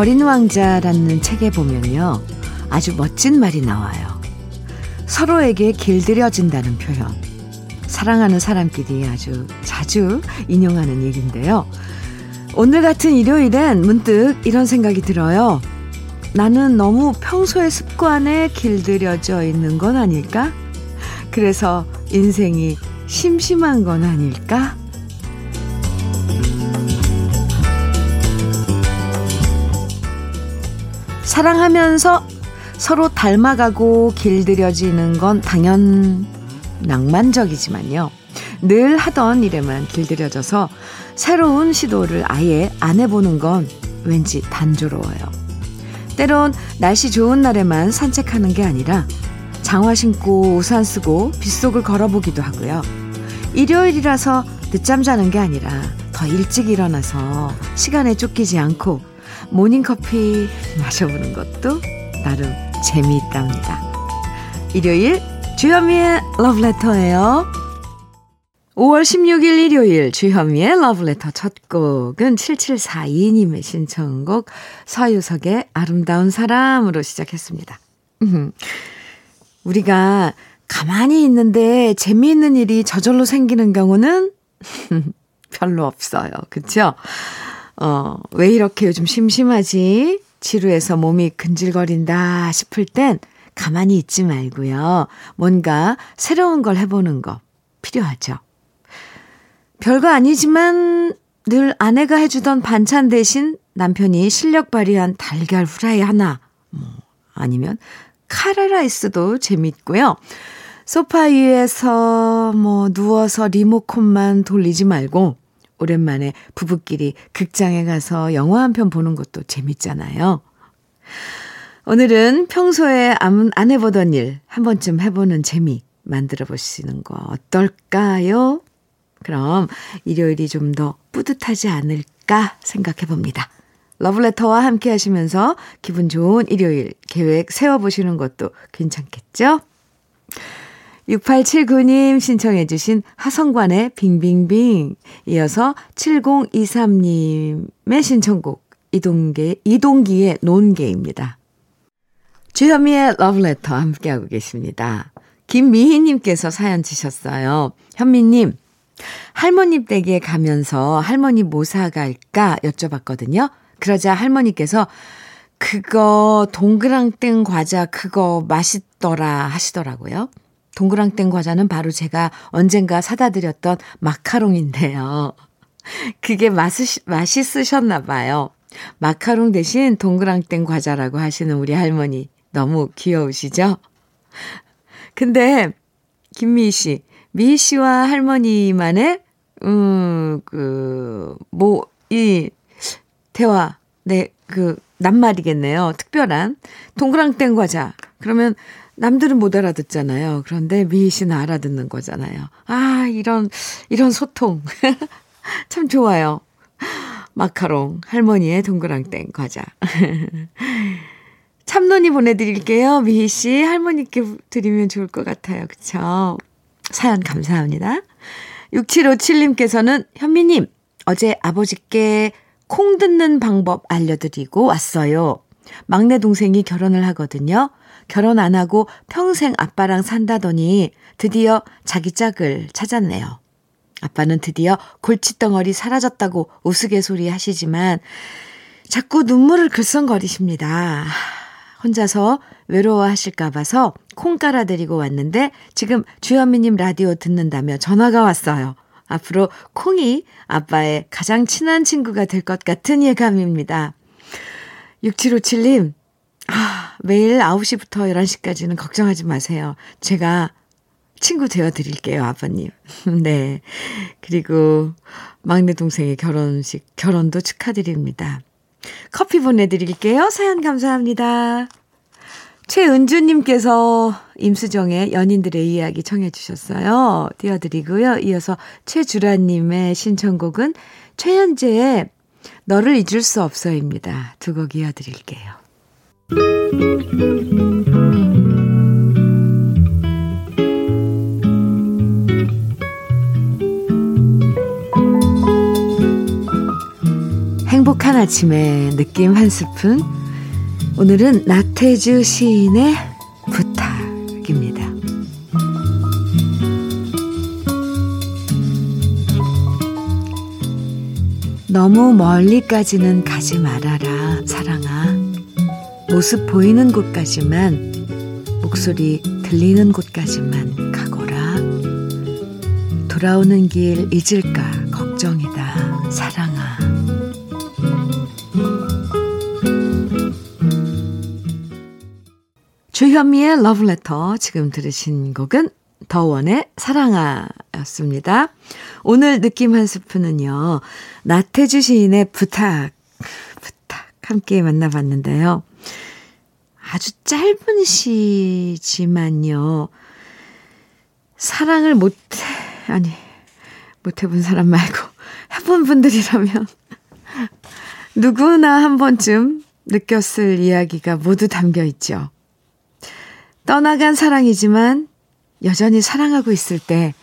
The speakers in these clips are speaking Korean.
어린 왕자라는 책에 보면요. 아주 멋진 말이 나와요. 서로에게 길들여진다는 표현. 사랑하는 사람끼리 아주 자주 인용하는 얘기인데요. 오늘 같은 일요일엔 문득 이런 생각이 들어요. 나는 너무 평소의 습관에 길들여져 있는 건 아닐까? 그래서 인생이 심심한 건 아닐까? 사랑하면서 서로 닮아가고 길들여지는 건 당연 낭만적이지만요. 늘 하던 일에만 길들여져서 새로운 시도를 아예 안 해보는 건 왠지 단조로워요. 때론 날씨 좋은 날에만 산책하는 게 아니라 장화 신고 우산 쓰고 빗속을 걸어보기도 하고요. 일요일이라서 늦잠 자는 게 아니라 더 일찍 일어나서 시간에 쫓기지 않고 모닝커피 마셔보는 것도 나름 재미있답니다. 일요일 주현미의 러브레터예요. 5월 16일 일요일 주현미의 러브레터 첫 곡은 7742님의 신청곡 서유석의 아름다운 사람으로 시작했습니다. 우리가 가만히 있는데 재미있는 일이 저절로 생기는 경우는 별로 없어요. 그쵸? 어, 왜 이렇게 요즘 심심하지? 지루해서 몸이 근질거린다 싶을 땐 가만히 있지 말고요. 뭔가 새로운 걸 해보는 거 필요하죠. 별거 아니지만 늘 아내가 해주던 반찬 대신 남편이 실력 발휘한 달걀 후라이 하나, 뭐, 아니면 카레라이스도 재밌고요. 소파 위에서 뭐 누워서 리모컨만 돌리지 말고 오랜만에 부부끼리 극장에 가서 영화 한 편 보는 것도 재밌잖아요. 오늘은 평소에 안, 안 해보던 일 한 번쯤 해보는 재미 만들어 보시는 거 어떨까요? 그럼 일요일이 좀 더 뿌듯하지 않을까 생각해 봅니다. 러블레터와 함께 하시면서 기분 좋은 일요일 계획 세워보시는 것도 괜찮겠죠? 6879님 신청해 주신 하성관의 빙빙빙 이어서 7023님의 신청곡 이동계, 이동기의 논계입니다. 주현미의 러브레터 함께하고 계십니다. 김미희님께서 사연 주셨어요. 현미님, 할머니 댁에 가면서 할머니 뭐 사갈까 여쭤봤거든요. 그러자 할머니께서 그거 동그랑땡 과자 그거 맛있더라 하시더라고요. 동그랑땡 과자는 바로 제가 언젠가 사다 드렸던 마카롱인데요. 그게 맛있, 맛있으셨나 봐요. 마카롱 대신 동그랑땡 과자라고 하시는 우리 할머니 너무 귀여우시죠? 근데 김미희 씨, 미희 씨와 할머니만의 음, 그, 뭐, 이, 대화, 네, 그, 낱말이겠네요. 특별한. 동그랑땡 과자. 그러면 남들은 못 알아듣잖아요. 그런데 미희 씨는 알아듣는 거잖아요. 아, 이런, 이런 소통. 참 좋아요. 마카롱, 할머니의 동그랑땡 과자. 참론이 보내드릴게요. 미희 씨, 할머니께 드리면 좋을 것 같아요. 그쵸? 사연 감사합니다. 6757님께서는 현미님, 어제 아버지께 콩 듣는 방법 알려드리고 왔어요. 막내 동생이 결혼을 하거든요. 결혼 안 하고 평생 아빠랑 산다더니 드디어 자기 짝을 찾았네요. 아빠는 드디어 골칫덩어리 사라졌다고 우스갯소리 하시지만 자꾸 눈물을 글썽거리십니다. 혼자서 외로워하실까 봐서 콩 깔아드리고 왔는데 지금 주현미님 라디오 듣는다며 전화가 왔어요. 앞으로 콩이 아빠의 가장 친한 친구가 될 것 같은 예감입니다. 6757님, 아, 매일 9시부터 11시까지는 걱정하지 마세요. 제가 친구 되어 드릴게요, 아버님. 네. 그리고 막내 동생의 결혼식, 결혼도 축하드립니다. 커피 보내드릴게요. 사연 감사합니다. 최은주님께서 임수정의 연인들의 이야기 청해 주셨어요. 띄워드리고요. 이어서 최주라님의 신청곡은 최현재의 너를 잊을 수 없어입니다. 두 곡 이어드릴게요. 따뜻한 아침에 느낌 한 스푼. 오늘은 나태주 시인의 부탁입니다. 너무 멀리까지는 가지 말아라, 사랑아. 모습 보이는 곳까지만, 목소리 들리는 곳까지만 가거라. 돌아오는 길 잊을까 걱정이다, 사랑아. 주현미의 러브레터 지금 들으신 곡은 더원의 사랑아 였습니다. 오늘 느낌 한 스푼은요. 나태주 시인의 부탁, 부탁 함께 만나봤는데요. 아주 짧은 시지만요. 사랑을 못해, 아니, 못 해본 사람 말고 해본 분들이라면 누구나 한 번쯤 느꼈을 이야기가 모두 담겨 있죠. 떠나간 사랑이지만 여전히 사랑하고 있을 때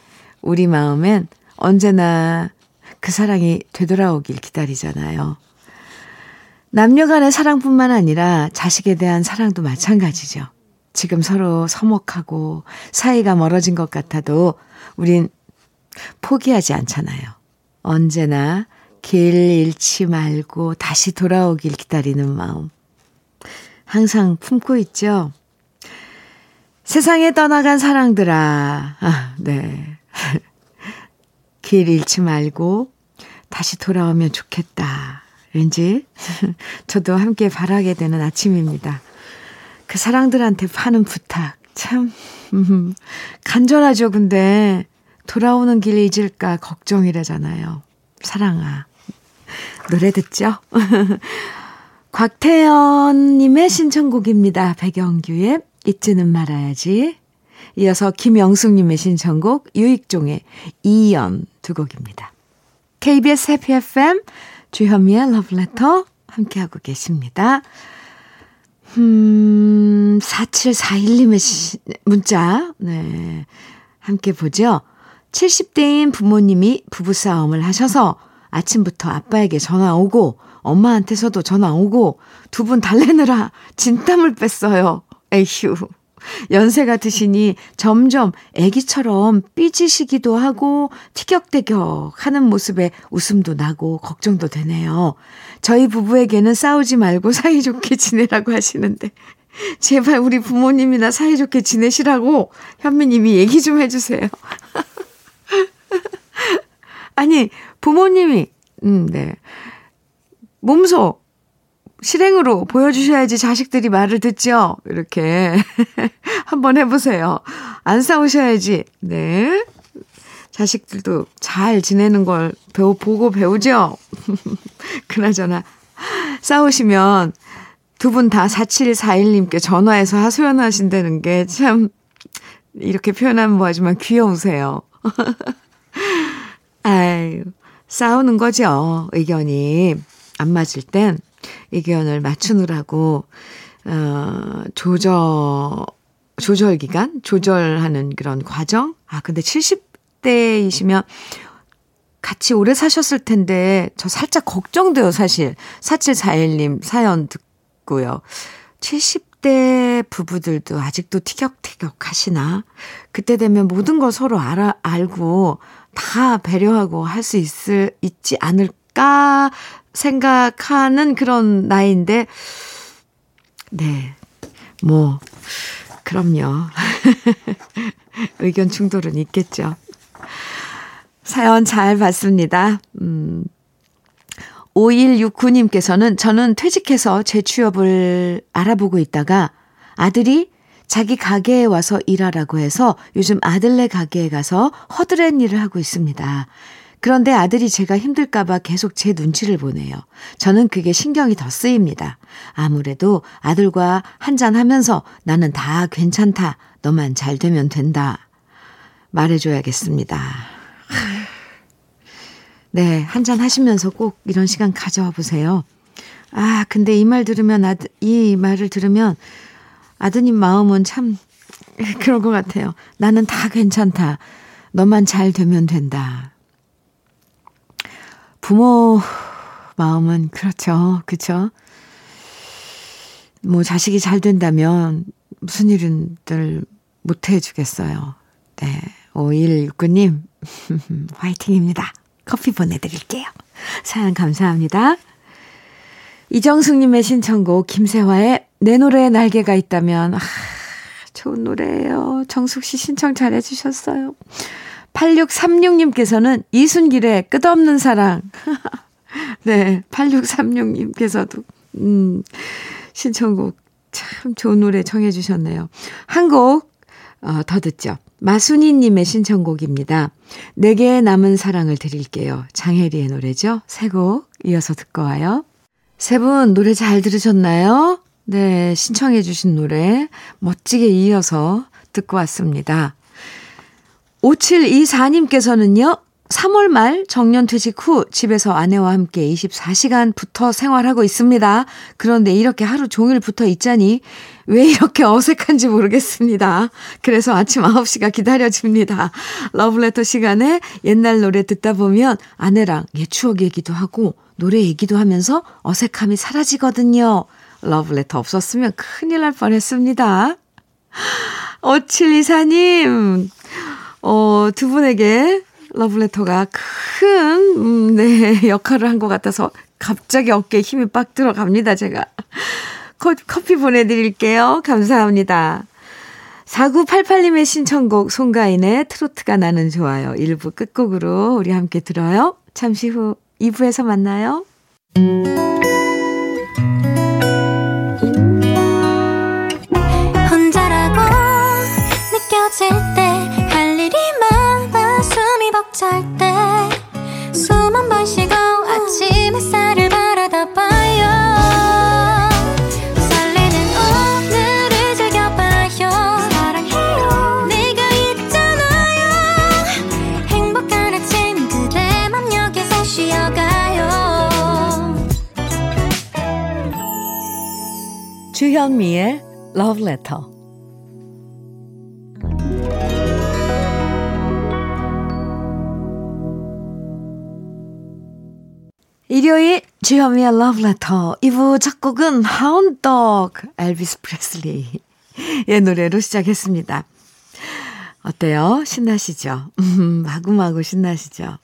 우리 마음엔 언제나 그 사랑이 되돌아오길 기다리잖아요. 남녀 간의 사랑뿐만 아니라 자식에 대한 사랑도 마찬가지죠. 지금 서로 서먹하고 사이가 멀어진 것 같아도 우린 포기하지 않잖아요. 언제나 길 잃지 말고 다시 돌아오길 기다리는 마음. 항상 품고 있죠. 세상에 떠나간 사랑들아. 아, 네. 길 잃지 말고 다시 돌아오면 좋겠다. 왠지 저도 함께 바라게 되는 아침입니다. 그 사랑들한테 파는 부탁. 참, 음, 간절하죠. 근데 돌아오는 길 잊을까 걱정이라잖아요. 사랑아. 노래 듣죠? 곽태연님의 신청곡입니다. 백영규의 잊지는 말아야지. 이어서 김영숙님의 신청곡 유익종의 이연 두 곡입니다. KBS 해피 FM 주현미의 러브레터 함께하고 계십니다. 음, 4741님의 시, 문자, 네. 함께 보죠. 70대인 부모님이 부부싸움을 하셔서 아침부터 아빠에게 전화 오고 엄마한테서도 전화 오고 두 분 달래느라 진땀을 뺐어요. 에휴. 연세가 드시니 점점 애기처럼 삐지시기도 하고 티격태격 하는 모습에 웃음도 나고 걱정도 되네요. 저희 부부에게는 싸우지 말고 사이좋게 지내라고 하시는데 제발 우리 부모님이나 사이좋게 지내시라고 현미님이 얘기 좀 해주세요. 아니 부모님이 음, 네. 몸소 실행으로 보여주셔야지 자식들이 말을 듣죠? 이렇게. 한번 해보세요. 안 싸우셔야지. 네. 자식들도 잘 지내는 걸 배우, 보고 배우죠? 그나저나, 싸우시면 두 분 다 4741님께 전화해서 하소연하신다는 게 참, 이렇게 표현하면 뭐하지만 귀여우세요. 아유, 싸우는 거죠. 의견이 안 맞을 땐 의견을 맞추느라고, 어, 조절, 조절 기간? 조절하는 그런 과정? 아, 근데 70대이시면 같이 오래 사셨을 텐데, 저 살짝 걱정돼요, 사실. 4741님 사연 듣고요. 70대 부부들도 아직도 티격태격 하시나? 그때 되면 모든 걸 서로 알아, 알고 다 배려하고 할 수 있을, 있지 않을까 생각하는 그런 나이인데, 네. 뭐, 그럼요. 의견 충돌은 있겠죠. 사연 잘 봤습니다. 음. 5169님께서는 저는 퇴직해서 재취업을 알아보고 있다가 아들이 자기 가게에 와서 일하라고 해서 요즘 아들네 가게에 가서 허드렛 일을 하고 있습니다. 그런데 아들이 제가 힘들까봐 계속 제 눈치를 보내요. 저는 그게 신경이 더 쓰입니다. 아무래도 아들과 한잔 하면서 나는 다 괜찮다. 너만 잘 되면 된다. 말해줘야겠습니다. 네, 한잔 하시면서 꼭 이런 시간 가져와 보세요. 아, 근데 이 말 들으면, 아드, 이 말을 들으면 아드님 마음은 참 그런 것 같아요. 나는 다 괜찮다. 너만 잘 되면 된다. 부모, 마음은 그렇죠. 그쵸? 뭐 자식이 잘 된다면 무슨 일은들 못 해 주겠어요. 네. 5169님, 화이팅입니다. 커피 보내드릴게요. 사연 감사합니다. 이정숙님의 신청곡 김세화의 내 노래에 날개가 있다면 아, 좋은 노래예요. 정숙 씨 신청 잘해 주셨어요. 8636님께서는 이순길의 끝없는 사랑. 네, 8636님께서도 음, 신청곡 참 좋은 노래 청해 주셨네요. 한 곡 어, 더 듣죠. 마순이님의 신청곡입니다. 내게 남은 사랑을 드릴게요. 장혜리의 노래죠. 세 곡 이어서 듣고 와요. 세 분 노래 잘 들으셨나요? 네, 신청해 주신 노래 멋지게 이어서 듣고 왔습니다. 5724님께서는요, 3월 말 정년 퇴직 후 집에서 아내와 함께 24시간 붙어 생활하고 있습니다. 그런데 이렇게 하루 종일 붙어 있자니 왜 이렇게 어색한지 모르겠습니다. 그래서 아침 9시가 기다려집니다. 러브레터 시간에 옛날 노래 듣다 보면 아내랑 옛 추억 얘기도 하고 노래 얘기도 하면서 어색함이 사라지거든요. 러브레터 없었으면 큰일 날 뻔했습니다. 5724님, 어, 두 분에게 러브레터가 큰, 음, 네, 역할을 한 것 같아서 갑자기 어깨에 힘이 빡 들어갑니다, 제가. 커, 커피 보내드릴게요. 감사합니다. 4988님의 신청곡 송가인의 트로트가 나는 좋아요. 1부 끝곡으로 우리 함께 들어요. 잠시 후 2부에서 만나요. 주현미의 Love Letter 일요일 주현미의 러브레터 2부 첫 곡은 하운덕 엘비스 프레슬리의 노래로 시작했습니다. 어때요? 신나시죠? 마구마구 신나시죠?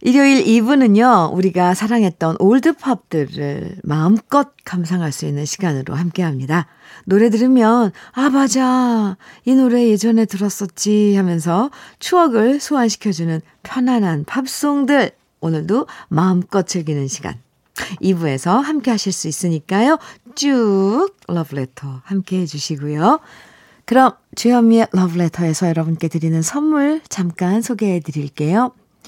일요일 2부는요, 우리가 사랑했던 올드팝들을 마음껏 감상할 수 있는 시간으로 함께 합니다. 노래 들으면, 아, 맞아. 이 노래 예전에 들었었지 하면서 추억을 소환시켜주는 편안한 팝송들 오늘도 마음껏 즐기는 시간. 2부에서 함께 하실 수 있으니까요. 쭉 러브레터 함께 해주시고요. 그럼 주현미의 러브레터에서 여러분께 드리는 선물 잠깐 소개해 드릴게요.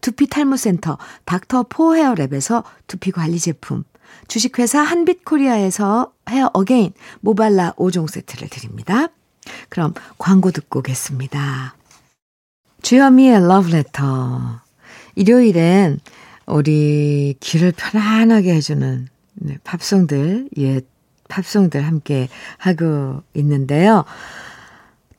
두피 탈모 센터 닥터 포 헤어랩에서 두피 관리 제품, 주식회사 한빛코리아에서 헤어 어게인 모발라 5종 세트를 드립니다. 그럼 광고 듣고 오겠습니다. 주현미의 러브레터. 일요일엔 우리 귀를 편안하게 해주는 네, 팝송들, 예, 팝송들 함께 하고 있는데요.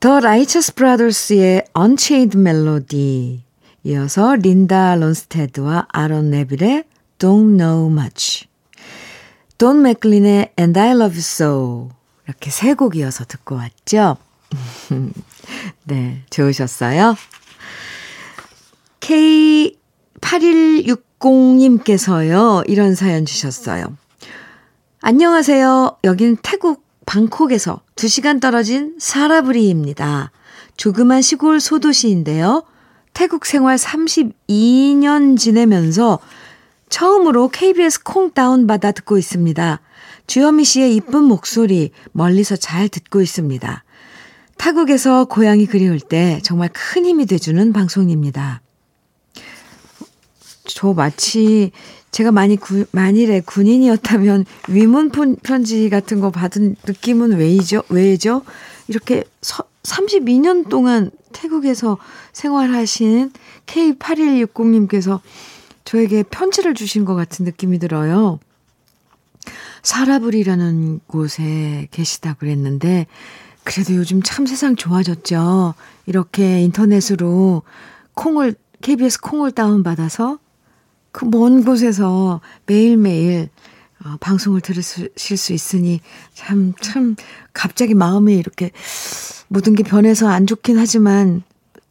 더 라이처스 브라더스의 Unchained Melody 이어서 린다 론스테드와 아론 네빌의 Don't Know Much 돈 맥클린의 And I Love You So 이렇게 세 곡 이어서 듣고 왔죠. 네, 좋으셨어요? K8160 60님께서요, 이런 사연 주셨어요. 안녕하세요. 여긴 태국 방콕에서 2시간 떨어진 사라브리입니다. 조그만 시골 소도시인데요. 태국 생활 32년 지내면서 처음으로 KBS 콩 다운받아 듣고 있습니다. 주현미 씨의 이쁜 목소리 멀리서 잘 듣고 있습니다. 타국에서 고향이 그리울 때 정말 큰 힘이 돼주는 방송입니다. 저 마치 제가 많이 구, 만일에 군인이었다면 위문 편지 같은 거 받은 느낌은 왜이죠? 왜죠? 이렇게 서, 32년 동안 태국에서 생활하신 K8160님께서 저에게 편지를 주신 것 같은 느낌이 들어요. 사라불이라는 곳에 계시다 그랬는데, 그래도 요즘 참 세상 좋아졌죠. 이렇게 인터넷으로 콩을, KBS 콩을 다운받아서 그 먼 곳에서 매일매일 어, 방송을 들으실 수 있으니 참, 참, 갑자기 마음이 이렇게 모든 게 변해서 안 좋긴 하지만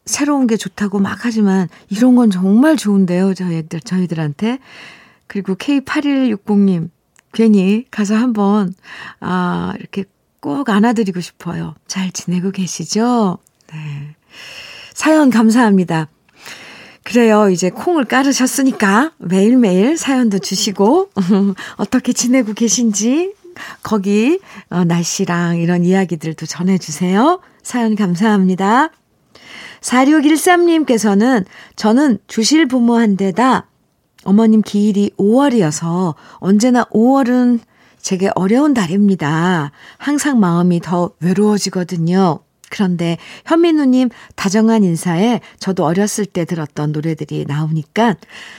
새로운 게 좋다고 막 하지만 이런 건 정말 좋은데요. 저희들, 저희들한테. 그리고 K8160님, 괜히 가서 한번, 아, 이렇게 꼭 안아드리고 싶어요. 잘 지내고 계시죠? 네. 사연 감사합니다. 그래요. 이제 콩을 깔으셨으니까 매일매일 사연도 주시고, 어떻게 지내고 계신지, 거기, 어, 날씨랑 이런 이야기들도 전해주세요. 사연 감사합니다. 4613님께서는 저는 주실 부모한테다 어머님 기일이 5월이어서 언제나 5월은 제게 어려운 달입니다. 항상 마음이 더 외로워지거든요. 그런데 현민우님 다정한 인사에 저도 어렸을 때 들었던 노래들이 나오니까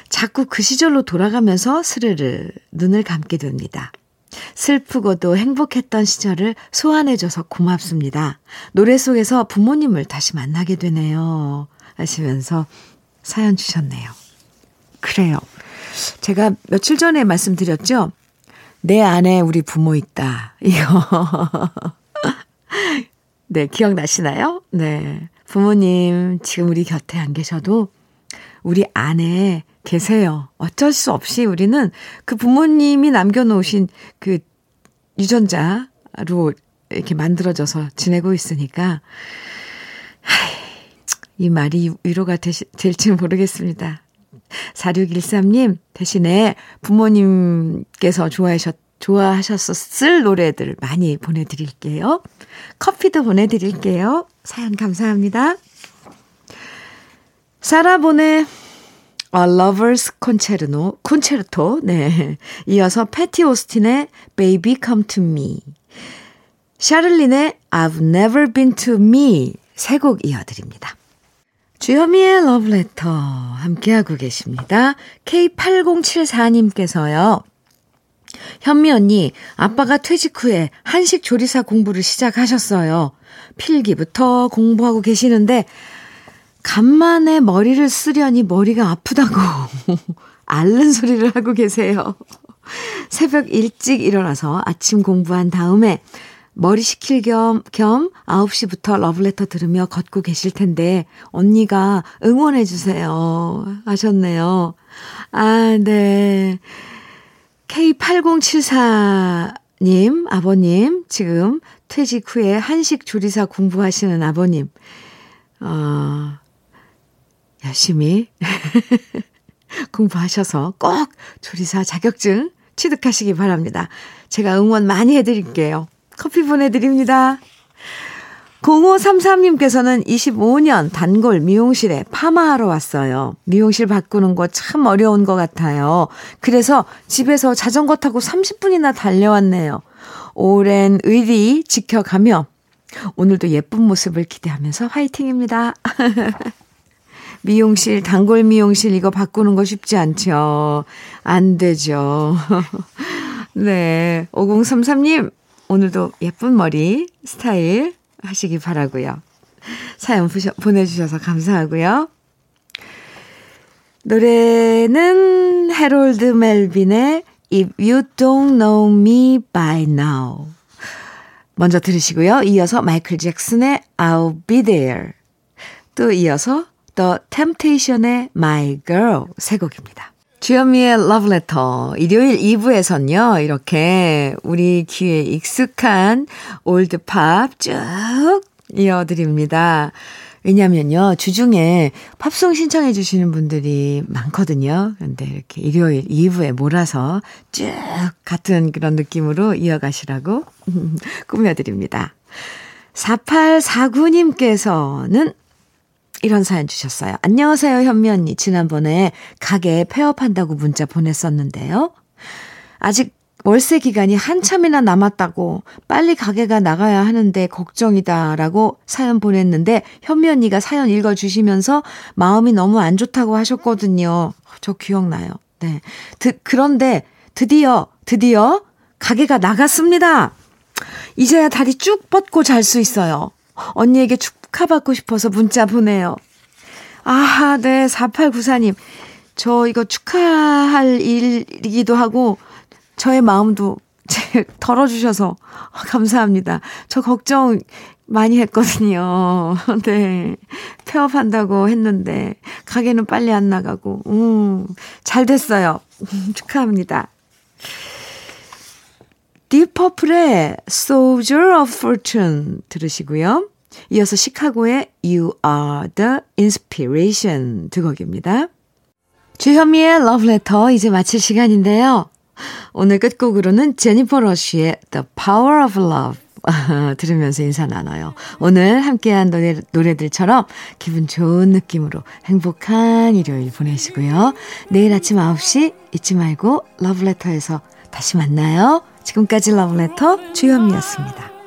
자꾸 그 시절로 돌아가면서 스르르 눈을 감게 됩니다. 슬프고도 행복했던 시절을 소환해줘서 고맙습니다. 노래 속에서 부모님을 다시 만나게 되네요. 하시면서 사연 주셨네요. 그래요. 제가 며칠 전에 말씀드렸죠? 내 안에 우리 부모 있다. 이거. 네, 기억나시나요? 네. 부모님 지금 우리 곁에 안 계셔도 우리 안에 계세요. 어쩔 수 없이 우리는 그 부모님이 남겨놓으신 그 유전자로 이렇게 만들어져서 지내고 있으니까, 이 말이 위로가 되시, 될지는 모르겠습니다. 4613님, 대신에 부모님께서 좋아하셨, 좋아하셨었을 노래들 많이 보내드릴게요. 커피도 보내드릴게요. 사연 감사합니다. 사라본의 A Lover's Concerto, 콘체르토, 네. 이어서 패티 오스틴의 Baby Come to Me. 샤를린의 I've Never Been to Me. 세 곡 이어드립니다. 주현미의 러브레터 함께하고 계십니다. K8074님께서요. 현미 언니, 아빠가 퇴직 후에 한식 조리사 공부를 시작하셨어요. 필기부터 공부하고 계시는데 간만에 머리를 쓰려니 머리가 아프다고 앓는 소리를 하고 계세요. 새벽 일찍 일어나서 아침 공부한 다음에 머리 식힐 겸, 겸 9시부터 러브레터 들으며 걷고 계실 텐데, 언니가 응원해주세요. 하셨네요. 아, 네. K8074님, 아버님, 지금 퇴직 후에 한식 조리사 공부하시는 아버님, 어, 열심히 공부하셔서 꼭 조리사 자격증 취득하시기 바랍니다. 제가 응원 많이 해드릴게요. 커피 보내드립니다. 0533님께서는 25년 단골 미용실에 파마하러 왔어요. 미용실 바꾸는 거 참 어려운 것 같아요. 그래서 집에서 자전거 타고 30분이나 달려왔네요. 오랜 의리 지켜가며 오늘도 예쁜 모습을 기대하면서 화이팅입니다. 미용실, 단골 미용실 이거 바꾸는 거 쉽지 않죠. 안 되죠. 네. 5033님, 오늘도 예쁜 머리 스타일 하시기 바라고요. 사연 보내주셔서 감사하고요. 노래는 해롤드 멜빈의 If You Don't Know Me By Now 먼저 들으시고요. 이어서 마이클 잭슨의 I'll Be There 또 이어서 The Temptation의 My Girl 세 곡입니다. 주현미의 러브레터 일요일 2부에선요. 이렇게 우리 귀에 익숙한 올드팝 쭉 이어드립니다. 왜냐면요. 주중에 팝송 신청해 주시는 분들이 많거든요. 근데 이렇게 일요일 2부에 몰아서 쭉 같은 그런 느낌으로 이어가시라고 꾸며드립니다. 4849님께서는 이런 사연 주셨어요. 안녕하세요, 현미 언니. 지난번에 가게 폐업한다고 문자 보냈었는데요. 아직 월세 기간이 한참이나 남았다고 빨리 가게가 나가야 하는데 걱정이다라고 사연 보냈는데 현미 언니가 사연 읽어주시면서 마음이 너무 안 좋다고 하셨거든요. 저 기억나요. 네. 드, 그런데 드디어, 드디어 가게가 나갔습니다. 이제야 다리 쭉 뻗고 잘 수 있어요. 언니에게 축하받고 싶어서 문자 보내요. 아, 네, 4894님. 저 이거 축하할 일이기도 하고, 저의 마음도 덜어주셔서 감사합니다. 저 걱정 많이 했거든요. 네. 폐업한다고 했는데, 가게는 빨리 안 나가고, 음, 잘 됐어요. 축하합니다. 딥퍼플의 Soldier of Fortune 들으시고요. 이어서 시카고의 You Are the Inspiration 두 곡입니다. 주현미의 Love Letter 이제 마칠 시간인데요. 오늘 끝곡으로는 제니퍼 러쉬의 The Power of Love 들으면서 인사 나눠요. 오늘 함께한 노래, 노래들처럼 기분 좋은 느낌으로 행복한 일요일 보내시고요. 내일 아침 9시 잊지 말고 러브레터에서 다시 만나요. 지금까지 러브레터 주현미였습니다.